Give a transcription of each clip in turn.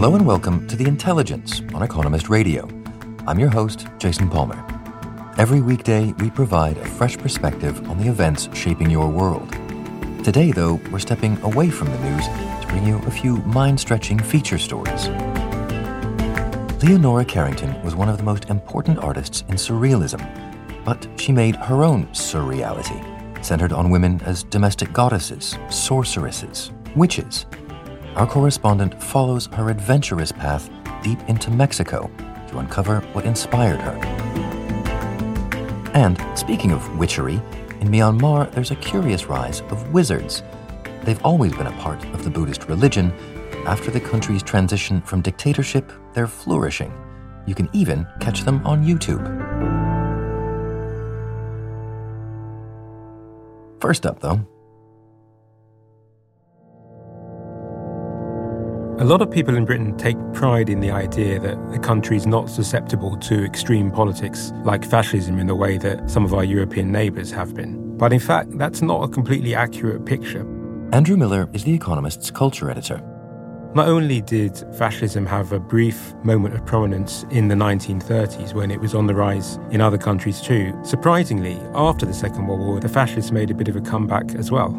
Hello and welcome to The Intelligence on Economist Radio. I'm your host, Jason Palmer. Every weekday, we provide a fresh perspective on the events shaping your world. Today, though, we're stepping away from the news to bring you a few mind stretching feature stories. Leonora Carrington was one of the most important artists in Surrealism, but she made her own surreality, centered on women as domestic goddesses, sorceresses, witches. Our correspondent follows her adventurous path deep into Mexico to uncover what inspired her. And speaking of witchery, in Myanmar there's a curious rise of wizards. They've always been a part of the Buddhist religion. After the country's transition from dictatorship, they're flourishing. You can even catch them on YouTube. First up, though, A lot of people in Britain take pride in the idea that the country is not susceptible to extreme politics like fascism in the way that some of our European neighbours have been. But in fact, that's not a completely accurate picture. Andrew Miller is The Economist's culture editor. Not only did fascism have a brief moment of prominence in the 1930s when it was on the rise in other countries too, surprisingly, after the Second World War, the fascists made a bit of a comeback as well.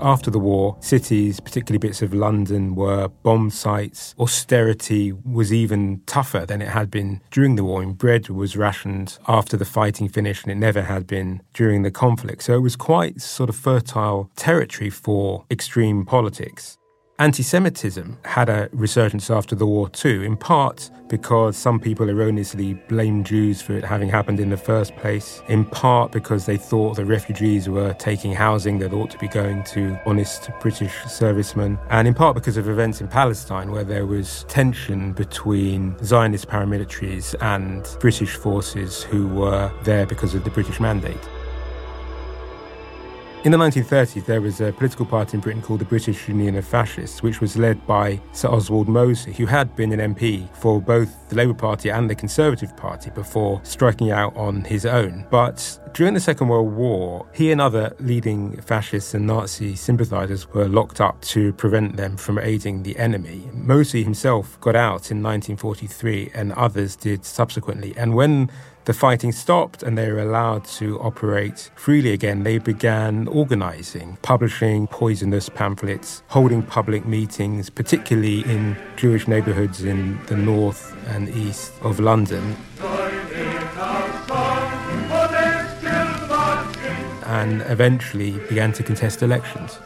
After the war, cities, particularly bits of London, were bomb sites. Austerity was even tougher than it had been during the war. And bread was rationed after the fighting finished, and it never had been during the conflict. So it was quite sort of fertile territory for extreme politics. Anti Semitism had a resurgence after the war too, in part because some people erroneously blamed Jews for it having happened in the first place, in part because they thought the refugees were taking housing that ought to be going to honest British servicemen, and in part because of events in Palestine where there was tension between Zionist paramilitaries and British forces who were there because of the British mandate. In the 1930s, there was a political party in Britain called the British Union of Fascists, which was led by Sir Oswald Mosley, who had been an MP for both the Labour Party and the Conservative Party before striking out on his own. But during the Second World War, he and other leading fascists and Nazi sympathisers were locked up to prevent them from aiding the enemy. Mosley himself got out in 1943, and others did subsequently. And when the fighting stopped and they were allowed to operate freely again, they began organizing, publishing poisonous pamphlets, holding public meetings, particularly in Jewish neighborhoods in the north and east of London. And eventually began to contest elections.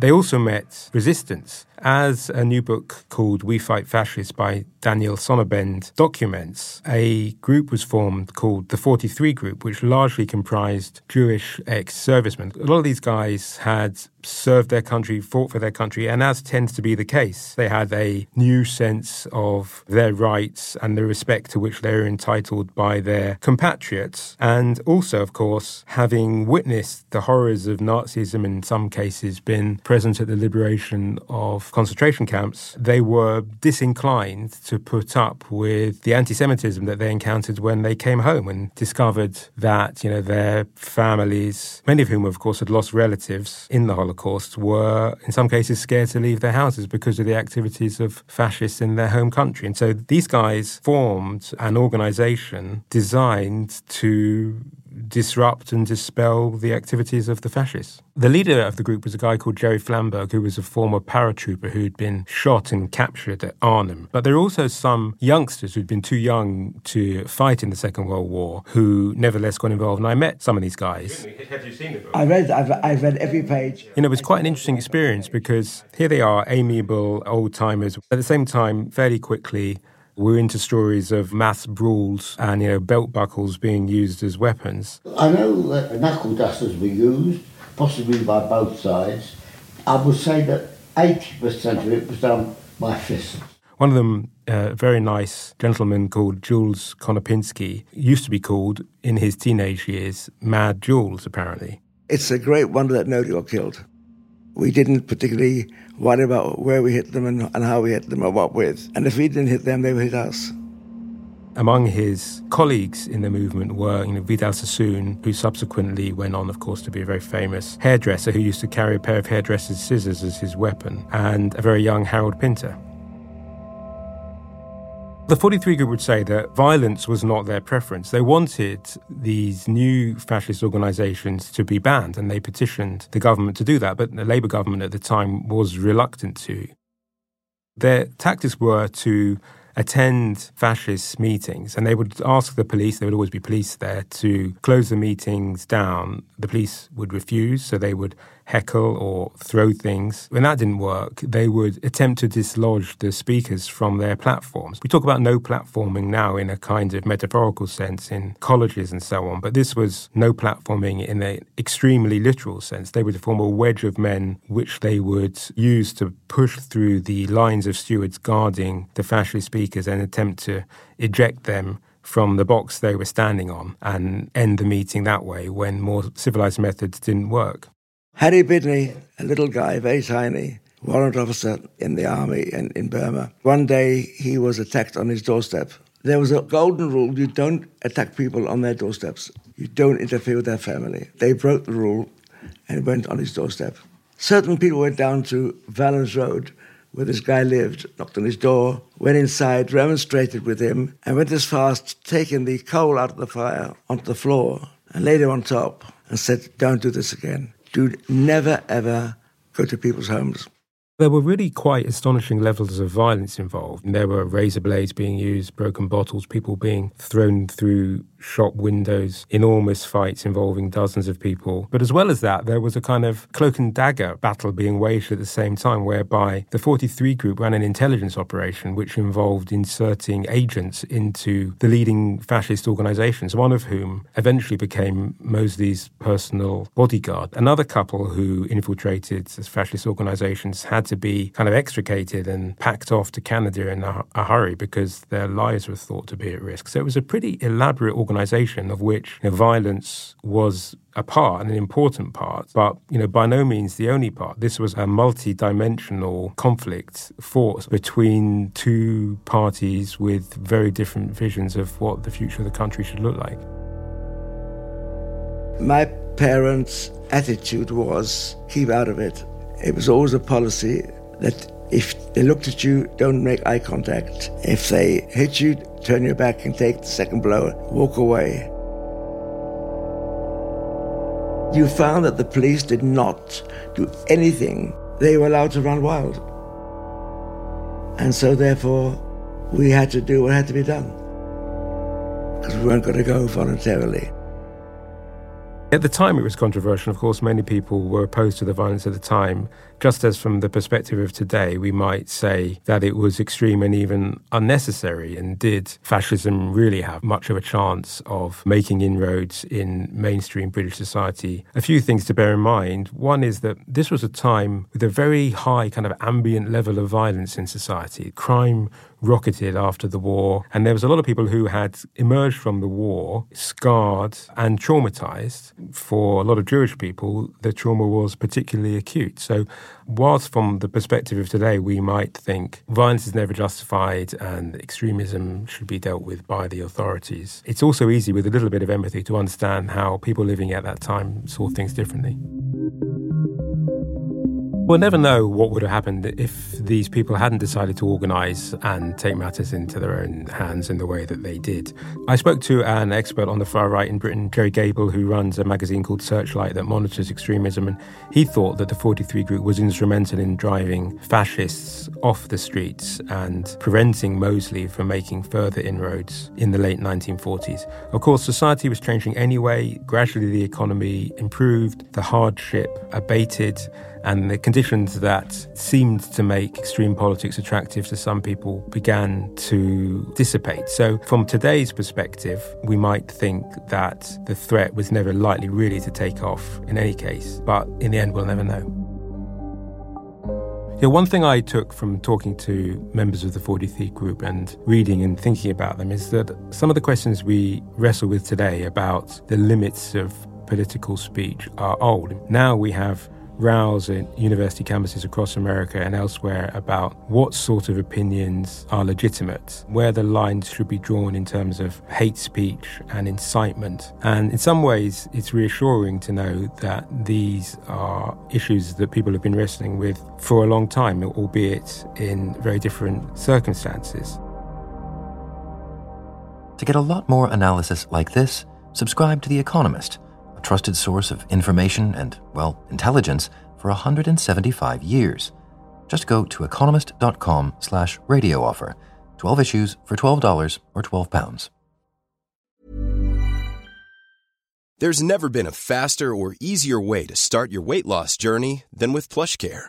They also met resistance as a new book called We Fight Fascists by Daniel Sonnabend documents, a group was formed called the 43 Group, which largely comprised Jewish ex servicemen. A lot of these guys had served their country, fought for their country, and as tends to be the case, they had a new sense of their rights and the respect to which they were entitled by their compatriots. And also, of course, having witnessed the horrors of Nazism, in some cases, been present at the liberation of concentration camps, they were disinclined to put up with the anti Semitism that they encountered when they came home and discovered that, you know, their families, many of whom, of course, had lost relatives in the Holocaust, were in some cases scared to leave their houses because of the activities of fascists in their home country. And so these guys formed an organization designed to disrupt and dispel the activities of the fascists. The leader of the group was a guy called Gerry Flamberg, who was a former paratrooper who'd been shot and captured at Arnhem. But there are also some youngsters who'd been too young to fight in the Second World War who nevertheless got involved. And I met some of these guys. Have you seen the book? I read, I've, I've read every page. You know, it was quite an interesting experience because here they are, amiable old timers. At the same time, fairly quickly, we're into stories of mass brawls and, you know, belt buckles being used as weapons. I know that knuckle dusters were used, possibly by both sides. I would say that 80% of it was done by fists. One of them, a very nice gentleman called Jules Konopinski, used to be called, in his teenage years, Mad Jules, apparently. It's a great wonder that nobody got killed. We didn't particularly worry about where we hit them and, and how we hit them or what with. And if we didn't hit them, they would hit us. Among his colleagues in the movement were you know, Vidal Sassoon, who subsequently went on, of course, to be a very famous hairdresser who used to carry a pair of hairdresser's scissors as his weapon, and a very young Harold Pinter. The 43 group would say that violence was not their preference. They wanted these new fascist organizations to be banned, and they petitioned the government to do that, but the Labour government at the time was reluctant to. Their tactics were to attend fascist meetings and they would ask the police, there would always be police there, to close the meetings down. The police would refuse, so they would heckle or throw things. When that didn't work, they would attempt to dislodge the speakers from their platforms. We talk about no platforming now in a kind of metaphorical sense in colleges and so on, but this was no platforming in an extremely literal sense. They would form a wedge of men which they would use to push through the lines of stewards guarding the fascist speakers and attempt to eject them from the box they were standing on and end the meeting that way when more civilized methods didn't work. Harry Bidney, a little guy, very tiny, warrant officer in the army in, in Burma. One day he was attacked on his doorstep. There was a golden rule you don't attack people on their doorsteps, you don't interfere with their family. They broke the rule and went on his doorstep. Certain people went down to Vallance Road, where this guy lived, knocked on his door, went inside, remonstrated with him, and went as far as taking the coal out of the fire onto the floor and laid it on top and said, Don't do this again to never ever go to people's homes. There were really quite astonishing levels of violence involved. There were razor blades being used, broken bottles, people being thrown through shop windows, enormous fights involving dozens of people. But as well as that, there was a kind of cloak and dagger battle being waged at the same time, whereby the 43 group ran an intelligence operation which involved inserting agents into the leading fascist organizations, one of whom eventually became Mosley's personal bodyguard. Another couple who infiltrated fascist organizations had to be kind of extricated and packed off to Canada in a, a hurry because their lives were thought to be at risk. So it was a pretty elaborate organization of which you know, violence was a part and an important part, but you know by no means the only part. This was a multi-dimensional conflict fought between two parties with very different visions of what the future of the country should look like. My parents' attitude was keep out of it. It was always a policy that if they looked at you, don't make eye contact. If they hit you, turn your back and take the second blow, walk away. You found that the police did not do anything. They were allowed to run wild. And so, therefore, we had to do what had to be done. Because we weren't going to go voluntarily. At the time, it was controversial. Of course, many people were opposed to the violence at the time. Just as from the perspective of today, we might say that it was extreme and even unnecessary. And did fascism really have much of a chance of making inroads in mainstream British society? A few things to bear in mind. One is that this was a time with a very high kind of ambient level of violence in society. Crime rocketed after the war. And there was a lot of people who had emerged from the war scarred and traumatized. For a lot of Jewish people, the trauma was particularly acute. So, whilst from the perspective of today, we might think violence is never justified and extremism should be dealt with by the authorities, it's also easy with a little bit of empathy to understand how people living at that time saw things differently. We'll never know what would have happened if these people hadn't decided to organise and take matters into their own hands in the way that they did. I spoke to an expert on the far right in Britain, Gerry Gable, who runs a magazine called Searchlight that monitors extremism, and he thought that the 43 group was instrumental in driving fascists off the streets and preventing Mosley from making further inroads in the late 1940s. Of course, society was changing anyway. Gradually, the economy improved, the hardship abated and the conditions that seemed to make extreme politics attractive to some people began to dissipate. So, from today's perspective, we might think that the threat was never likely really to take off in any case, but in the end, we'll never know. Yeah, one thing I took from talking to members of the 43 group and reading and thinking about them is that some of the questions we wrestle with today about the limits of political speech are old. Now we have rows at university campuses across America and elsewhere about what sort of opinions are legitimate, where the lines should be drawn in terms of hate speech and incitement. And in some ways, it's reassuring to know that these are issues that people have been wrestling with for a long time, albeit in very different circumstances. To get a lot more analysis like this, subscribe to The Economist trusted source of information and, well, intelligence for 175 years. Just go to economist.com slash radio offer. 12 issues for $12 or 12 pounds. There's never been a faster or easier way to start your weight loss journey than with PlushCare.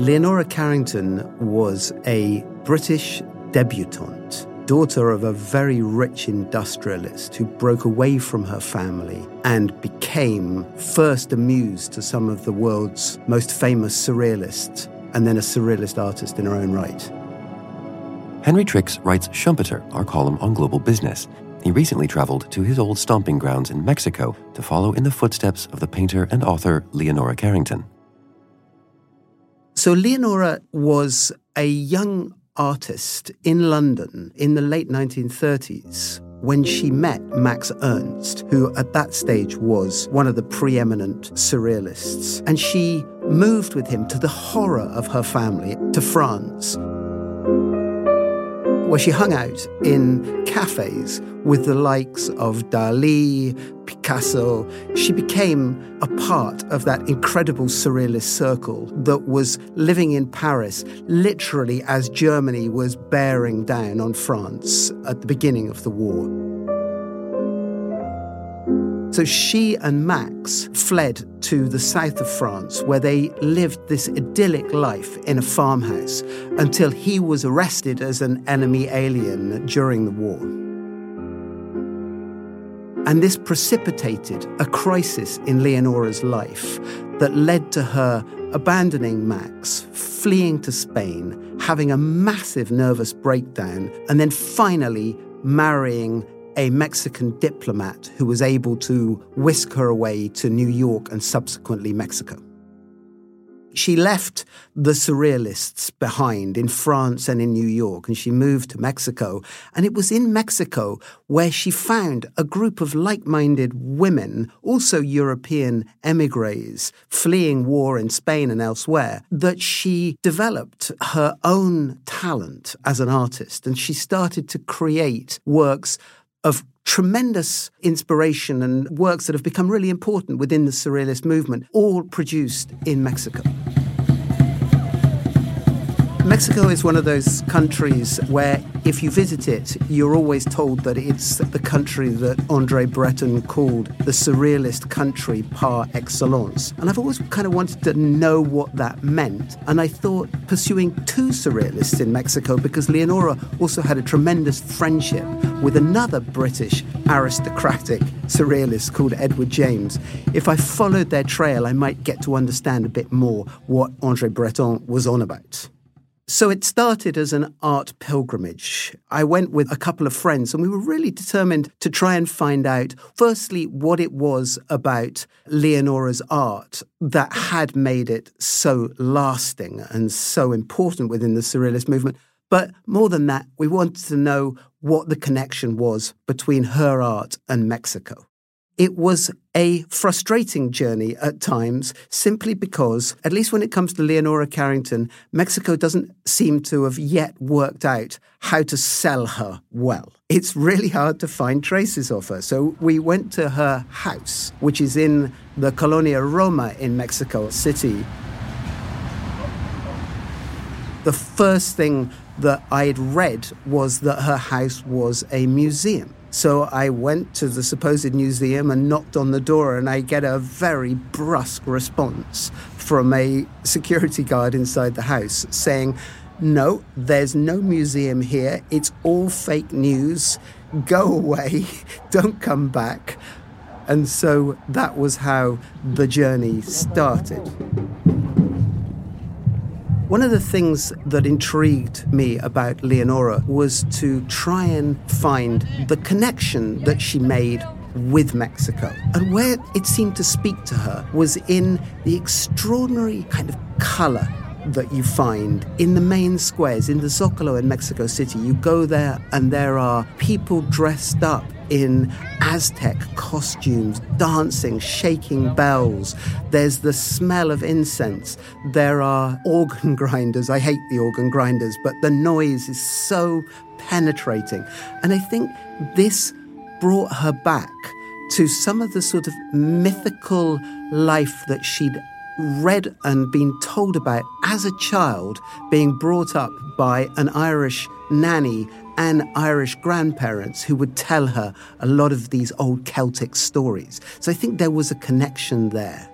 Leonora Carrington was a British debutante, daughter of a very rich industrialist who broke away from her family and became first a muse to some of the world's most famous surrealists, and then a surrealist artist in her own right. Henry Tricks writes Schumpeter, our column on global business. He recently traveled to his old stomping grounds in Mexico to follow in the footsteps of the painter and author Leonora Carrington. So Leonora was a young artist in London in the late 1930s when she met Max Ernst, who at that stage was one of the preeminent surrealists. And she moved with him to the horror of her family to France where she hung out in cafes with the likes of Dali, Picasso. She became a part of that incredible surrealist circle that was living in Paris literally as Germany was bearing down on France at the beginning of the war. So she and Max fled to the south of France, where they lived this idyllic life in a farmhouse until he was arrested as an enemy alien during the war. And this precipitated a crisis in Leonora's life that led to her abandoning Max, fleeing to Spain, having a massive nervous breakdown, and then finally marrying a Mexican diplomat who was able to whisk her away to New York and subsequently Mexico. She left the surrealists behind in France and in New York, and she moved to Mexico. And it was in Mexico where she found a group of like minded women, also European emigres, fleeing war in Spain and elsewhere, that she developed her own talent as an artist. And she started to create works of tremendous inspiration and works that have become really important within the Surrealist movement, all produced in Mexico. Mexico is one of those countries where if you visit it, you're always told that it's the country that Andre Breton called the surrealist country par excellence. And I've always kind of wanted to know what that meant. And I thought pursuing two surrealists in Mexico because Leonora also had a tremendous friendship with another British aristocratic surrealist called Edward James. If I followed their trail, I might get to understand a bit more what Andre Breton was on about. So it started as an art pilgrimage. I went with a couple of friends and we were really determined to try and find out, firstly, what it was about Leonora's art that had made it so lasting and so important within the Surrealist movement. But more than that, we wanted to know what the connection was between her art and Mexico. It was a frustrating journey at times simply because, at least when it comes to Leonora Carrington, Mexico doesn't seem to have yet worked out how to sell her well. It's really hard to find traces of her. So we went to her house, which is in the Colonia Roma in Mexico City. The first thing that I had read was that her house was a museum. So I went to the supposed museum and knocked on the door, and I get a very brusque response from a security guard inside the house saying, No, there's no museum here. It's all fake news. Go away. Don't come back. And so that was how the journey started. One of the things that intrigued me about Leonora was to try and find the connection that she made with Mexico. And where it seemed to speak to her was in the extraordinary kind of color that you find in the main squares in the Zocalo in Mexico City. You go there and there are people dressed up in Aztec costumes, dancing, shaking bells. There's the smell of incense. There are organ grinders. I hate the organ grinders, but the noise is so penetrating. And I think this brought her back to some of the sort of mythical life that she'd read and been told about as a child, being brought up by an Irish nanny and Irish grandparents who would tell her a lot of these old Celtic stories. So I think there was a connection there.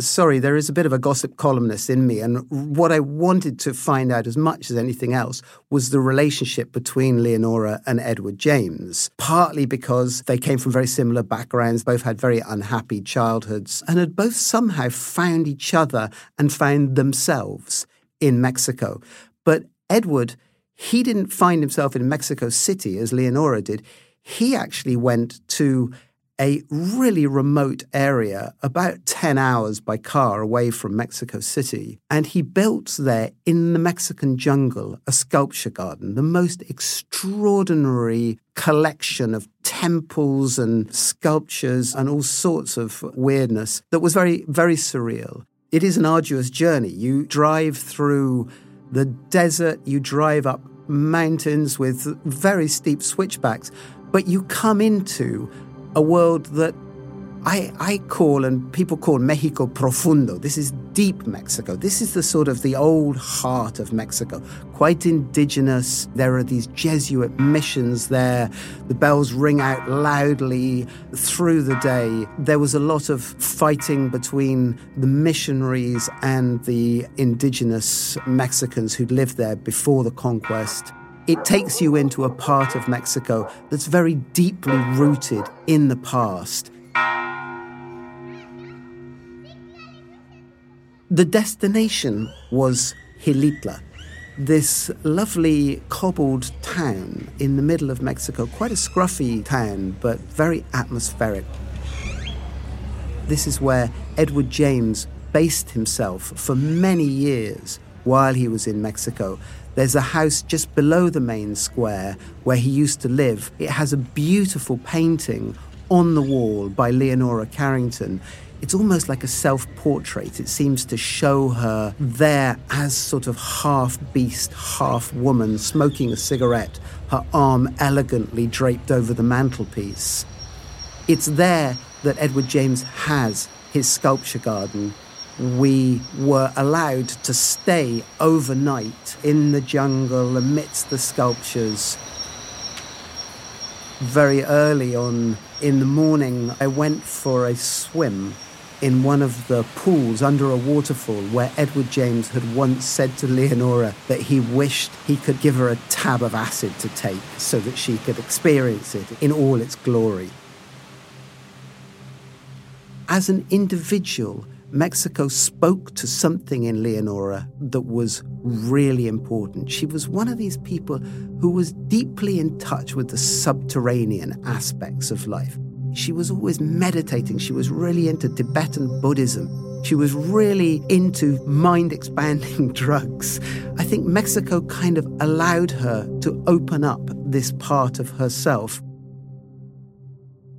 Sorry, there is a bit of a gossip columnist in me, and what I wanted to find out as much as anything else was the relationship between Leonora and Edward James. Partly because they came from very similar backgrounds, both had very unhappy childhoods, and had both somehow found each other and found themselves in Mexico. But Edward he didn't find himself in Mexico City as Leonora did. He actually went to a really remote area, about 10 hours by car away from Mexico City. And he built there in the Mexican jungle a sculpture garden, the most extraordinary collection of temples and sculptures and all sorts of weirdness that was very, very surreal. It is an arduous journey. You drive through the desert, you drive up mountains with very steep switchbacks, but you come into a world that I, I call and people call Mexico profundo. This is deep Mexico. This is the sort of the old heart of Mexico, quite indigenous. There are these Jesuit missions there. The bells ring out loudly through the day. There was a lot of fighting between the missionaries and the indigenous Mexicans who'd lived there before the conquest. It takes you into a part of Mexico that's very deeply rooted in the past The destination was Xilitla, this lovely cobbled town in the middle of Mexico, quite a scruffy town, but very atmospheric. This is where Edward James based himself for many years while he was in Mexico. There's a house just below the main square where he used to live. It has a beautiful painting on the wall by Leonora Carrington it's almost like a self portrait. It seems to show her there as sort of half beast, half woman, smoking a cigarette, her arm elegantly draped over the mantelpiece. It's there that Edward James has his sculpture garden. we were allowed to stay overnight in the jungle amidst the sculptures. Very early on in the morning, I went for a swim in one of the pools under a waterfall where Edward James had once said to Leonora that he wished he could give her a tab of acid to take so that she could experience it in all its glory. As an individual, Mexico spoke to something in Leonora that was really important. She was one of these people who was deeply in touch with the subterranean aspects of life. She was always meditating. She was really into Tibetan Buddhism. She was really into mind expanding drugs. I think Mexico kind of allowed her to open up this part of herself.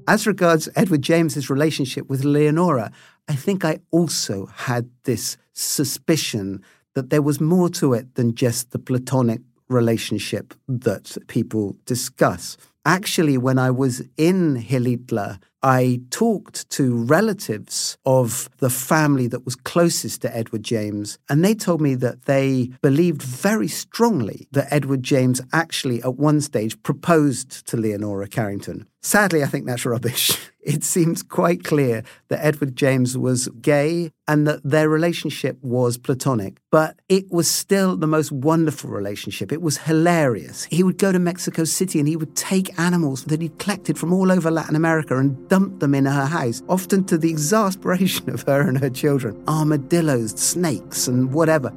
As regards Edward James's relationship with Leonora, I think I also had this suspicion that there was more to it than just the platonic relationship that people discuss. Actually, when I was in Xilitla, I talked to relatives of the family that was closest to Edward James, and they told me that they believed very strongly that Edward James actually, at one stage, proposed to Leonora Carrington. Sadly, I think that's rubbish. It seems quite clear that Edward James was gay and that their relationship was platonic, but it was still the most wonderful relationship. It was hilarious. He would go to Mexico City and he would take animals that he'd collected from all over Latin America and dump them in her house, often to the exasperation of her and her children armadillos, snakes, and whatever.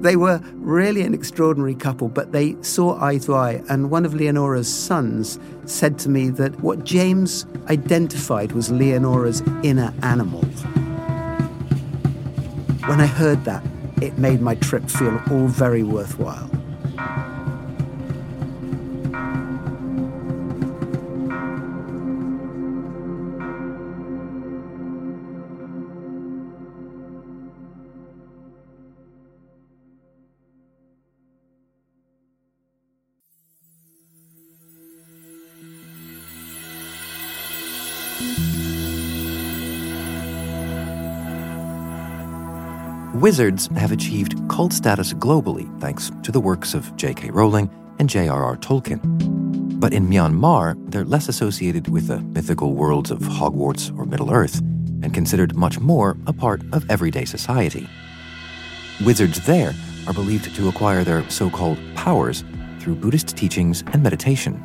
They were really an extraordinary couple, but they saw eye to eye. And one of Leonora's sons said to me that what James identified was Leonora's inner animal. When I heard that, it made my trip feel all very worthwhile. Wizards have achieved cult status globally thanks to the works of J.K. Rowling and J.R.R. Tolkien. But in Myanmar, they're less associated with the mythical worlds of Hogwarts or Middle Earth and considered much more a part of everyday society. Wizards there are believed to acquire their so called powers through Buddhist teachings and meditation.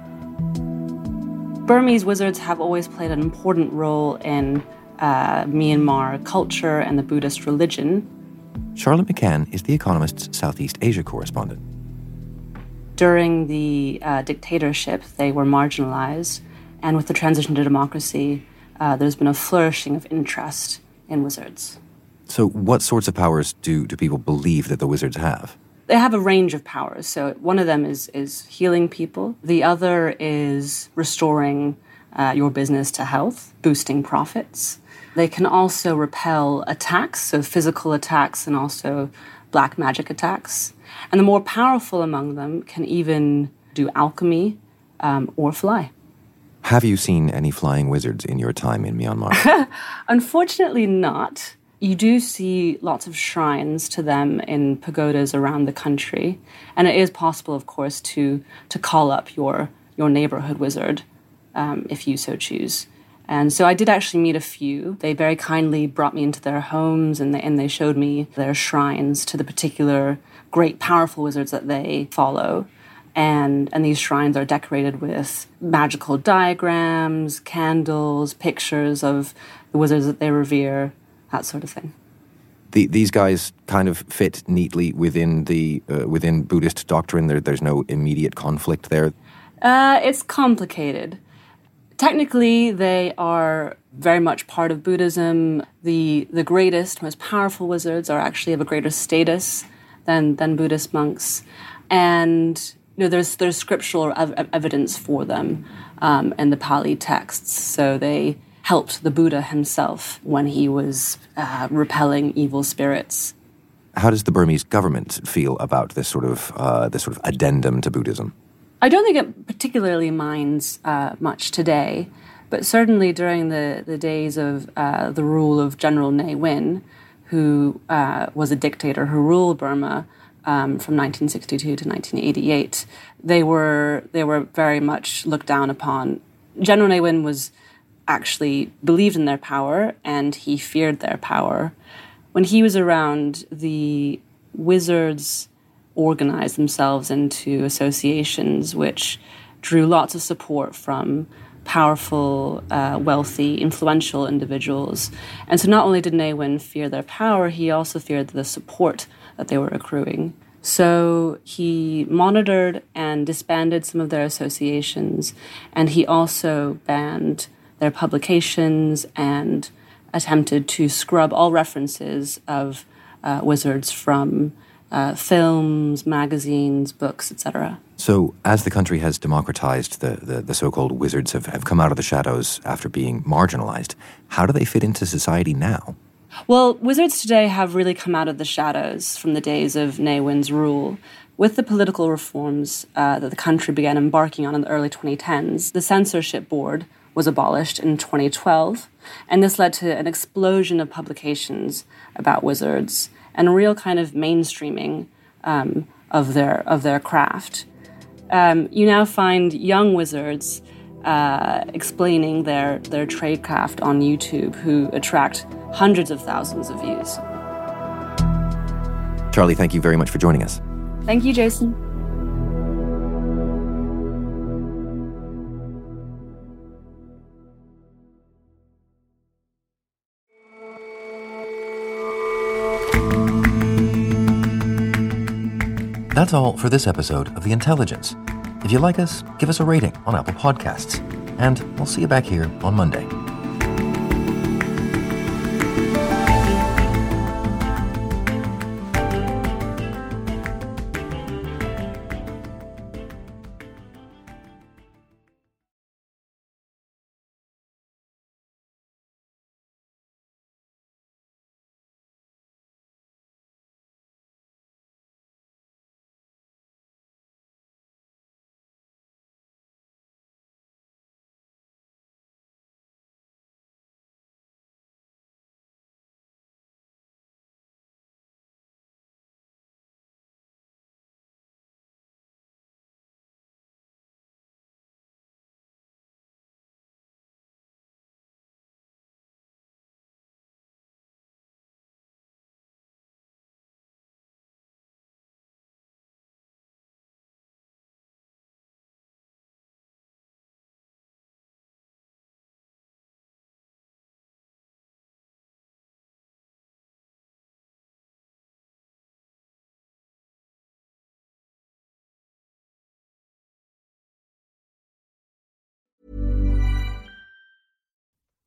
Burmese wizards have always played an important role in uh, Myanmar culture and the Buddhist religion. Charlotte McCann is The Economist's Southeast Asia correspondent. During the uh, dictatorship, they were marginalized, and with the transition to democracy, uh, there's been a flourishing of interest in wizards. So, what sorts of powers do, do people believe that the wizards have? They have a range of powers. So, one of them is, is healing people, the other is restoring uh, your business to health, boosting profits. They can also repel attacks, so physical attacks and also black magic attacks. And the more powerful among them can even do alchemy um, or fly. Have you seen any flying wizards in your time in Myanmar? Unfortunately, not. You do see lots of shrines to them in pagodas around the country, and it is possible, of course, to to call up your your neighborhood wizard um, if you so choose. And so I did actually meet a few. They very kindly brought me into their homes and they, and they showed me their shrines to the particular great, powerful wizards that they follow. And, and these shrines are decorated with magical diagrams, candles, pictures of the wizards that they revere, that sort of thing. The, these guys kind of fit neatly within the uh, within Buddhist doctrine. There, there's no immediate conflict there. Uh, it's complicated. Technically, they are very much part of Buddhism. The, the greatest, most powerful wizards are actually of a greater status than, than Buddhist monks. And you know, there's, there's scriptural ev- evidence for them um, in the Pali texts. So they helped the Buddha himself when he was uh, repelling evil spirits. How does the Burmese government feel about this sort of uh, this sort of addendum to Buddhism? I don't think it particularly minds uh, much today, but certainly during the, the days of uh, the rule of General Ne Win, who uh, was a dictator who ruled Burma um, from 1962 to 1988. They were they were very much looked down upon. General Ne Win was actually believed in their power and he feared their power. When he was around, the wizards organized themselves into associations which drew lots of support from powerful, uh, wealthy, influential individuals. And so not only did Ne Win fear their power, he also feared the support that they were accruing. So he monitored and disbanded some of their associations, and he also banned their publications and attempted to scrub all references of uh, wizards from uh, films, magazines, books, etc. So, as the country has democratized, the, the, the so called wizards have, have come out of the shadows after being marginalized. How do they fit into society now? Well, wizards today have really come out of the shadows from the days of Ne Win's rule. With the political reforms uh, that the country began embarking on in the early 2010s, the censorship board was abolished in 2012, and this led to an explosion of publications about wizards and a real kind of mainstreaming um, of their of their craft. Um, you now find young wizards uh, explaining their their tradecraft on YouTube, who attract hundreds of thousands of views. Charlie, thank you very much for joining us. Thank you, Jason. That's all for this episode of The Intelligence. If you like us, give us a rating on Apple Podcasts. And we'll see you back here on Monday.